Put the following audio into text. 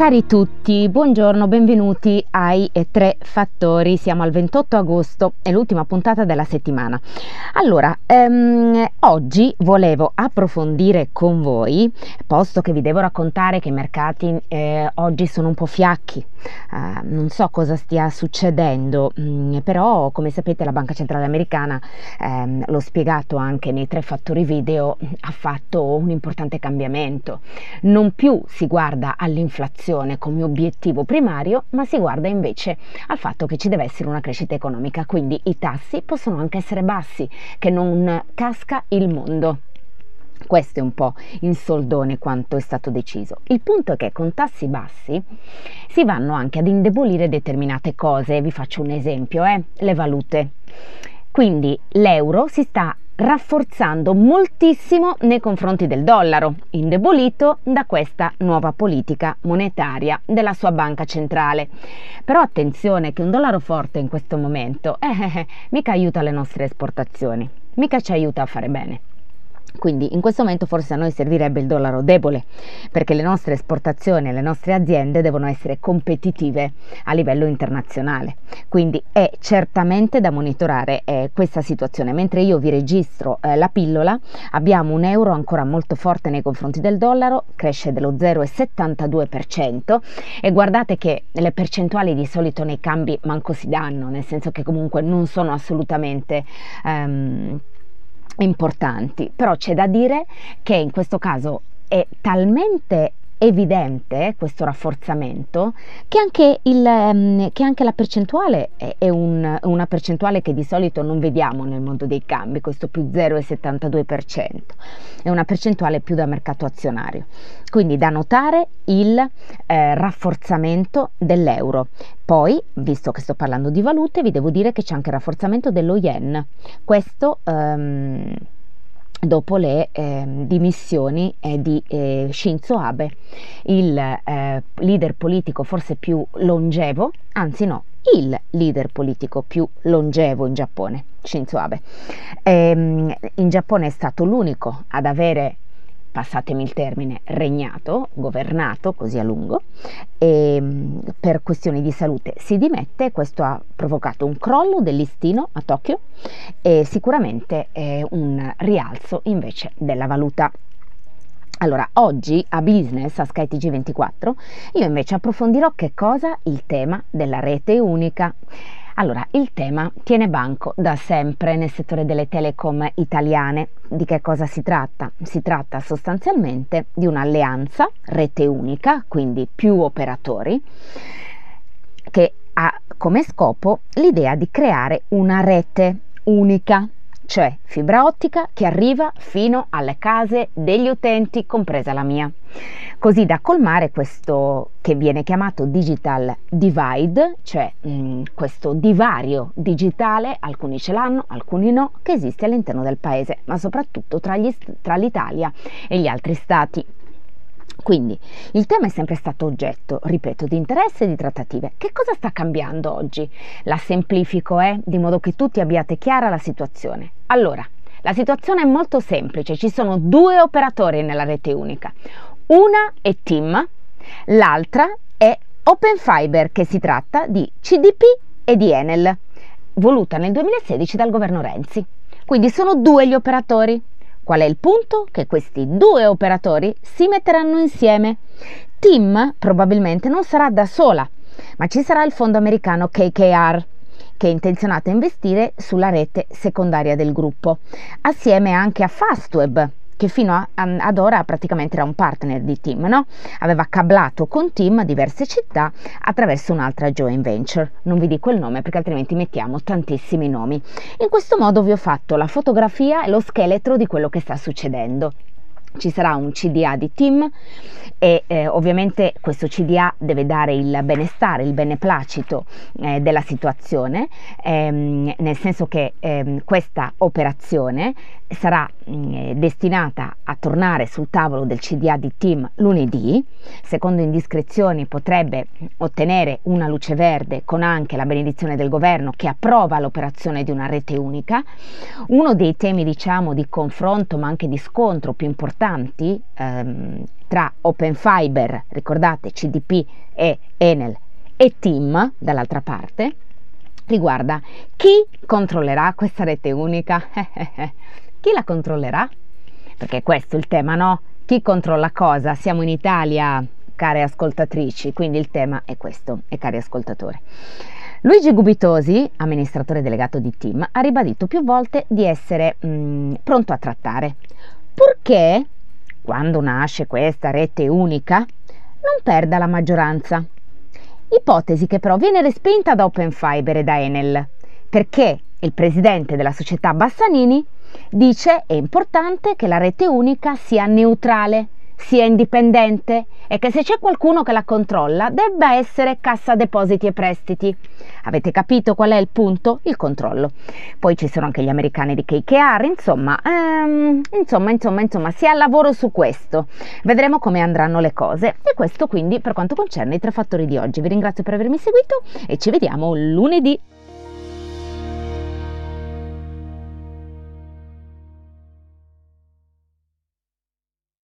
Cari tutti, buongiorno, benvenuti ai Tre Fattori. Siamo al 28 agosto, è l'ultima puntata della settimana. Allora, ehm, oggi volevo approfondire con voi, posto che vi devo raccontare che i mercati eh, oggi sono un po' fiacchi, eh, non so cosa stia succedendo, mh, mm, però come sapete la Banca Centrale Americana, ehm, l'ho spiegato anche nei Tre Fattori video, ha fatto un importante cambiamento. Non più si guarda all'inflazione inflazione come obiettivo primario, ma si guarda invece al fatto che ci deve essere una crescita economica, quindi i tassi possono anche essere bassi, che non casca il mondo. Questo è un po' in soldone quanto è stato deciso. Il punto è che con tassi bassi si vanno anche ad indebolire determinate cose. Vi faccio un esempio, eh? le valute. Quindi l'euro si sta rafforzando moltissimo nei confronti del dollaro, indebolito da questa nuova politica monetaria della sua banca centrale. Però attenzione che un dollaro forte in questo momento eh, eh, eh mica aiuta le nostre esportazioni, mica ci aiuta a fare bene. Quindi in questo momento forse a noi servirebbe il dollaro debole, perché le nostre esportazioni e le nostre aziende devono essere competitive a livello internazionale. Quindi è certamente da monitorare eh, questa situazione. Mentre io vi registro eh, la pillola, abbiamo un euro ancora molto forte nei confronti del dollaro, cresce dello 0,72% e guardate che le percentuali di solito nei cambi manco si danno, nel senso che comunque non sono assolutamente... Um, importanti, però c'è da dire che in questo caso è talmente evidente questo rafforzamento che anche, il, ehm, che anche la percentuale è un, una percentuale che di solito non vediamo nel mondo dei cambi, questo più 0,72%, è una percentuale più da mercato azionario. Quindi da notare il eh, rafforzamento dell'euro. Poi, visto che sto parlando di valute, vi devo dire che c'è anche il rafforzamento dello yen. Questo... Um, dopo le eh, dimissioni eh, di eh, Shinzo Abe, il eh, leader politico forse più longevo, anzi no, il leader politico più longevo in Giappone, Shinzo Abe. Ehm, in Giappone è stato l'unico ad avere passatemi il termine, regnato, governato così a lungo, e ehm, per questioni di salute si dimette. Questo ha provocato un crollo del listino a Tokyo e sicuramente un rialzo invece della valuta. Allora, oggi a Business, a Sky TG24, io invece approfondirò che cosa il tema della rete unica. Allora, il tema tiene banco da sempre nel settore delle telecom italiane. Di che cosa si tratta? Si tratta sostanzialmente di un'alleanza, rete unica, quindi più operatori, che ha come scopo l'idea di creare una rete unica cioè fibra ottica che arriva fino alle case degli utenti, compresa la mia, così da colmare questo che viene chiamato digital divide, cioè mh, mm, questo divario digitale, alcuni ce l'hanno, alcuni no, che esiste all'interno del paese, ma soprattutto tra, gli, tra l'Italia e gli altri stati. Quindi il tema è sempre stato oggetto, ripeto, di interesse e di trattative. Che cosa sta cambiando oggi? La semplifico, eh, di modo che tutti abbiate chiara la situazione. Allora, la situazione è molto semplice, ci sono due operatori nella rete unica. Una è TIM, l'altra è Open Fiber, che si tratta di CDP e di Enel, voluta nel 2016 dal governo Renzi. Quindi sono due gli operatori. Qual è il punto? Che questi due operatori si metteranno insieme. Tim probabilmente non sarà da sola, ma ci sarà il fondo americano KKR che è intenzionato a investire sulla rete secondaria del gruppo, assieme anche a Fastweb, che fino a, ad ora praticamente era un partner di Team, no? aveva cablato con Team diverse città attraverso un'altra joint venture. Non vi dico il nome perché altrimenti mettiamo tantissimi nomi. In questo modo vi ho fatto la fotografia e lo scheletro di quello che sta succedendo ci sarà un CDA di team e eh, ovviamente questo CDA deve dare il benestare, il beneplacito eh, della situazione, ehm, nel senso che ehm, questa operazione sarà mh, mm, destinata a tornare sul tavolo del CDA di Team lunedì. Secondo indiscrezioni potrebbe ottenere una luce verde con anche la benedizione del governo che approva l'operazione di una rete unica. Uno dei temi diciamo di confronto ma anche di scontro più importanti ehm, tra Open Fiber, ricordate CDP e Enel e Team dall'altra parte riguarda chi controllerà questa rete unica. chi la controllerà? Perché questo è il tema, no? Chi controlla cosa? Siamo in Italia, care ascoltatrici, quindi il tema è questo, e cari ascoltatori. Luigi Gubitosi, amministratore delegato di Team, ha ribadito più volte di essere mh, mm, pronto a trattare, purché quando nasce questa rete unica non perda la maggioranza. Ipotesi che però viene respinta da Open Fiber e da Enel, perché il presidente della società Bassanini dice è importante che la rete unica sia neutrale sia indipendente e che se c'è qualcuno che la controlla debba essere Cassa Depositi e Prestiti. Avete capito qual è il punto? Il controllo. Poi ci sono anche gli americani di KKR, insomma, ehm, insomma, insomma, insomma, si è al lavoro su questo. Vedremo come andranno le cose. E questo quindi per quanto concerne i tre fattori di oggi. Vi ringrazio per avermi seguito e ci vediamo lunedì.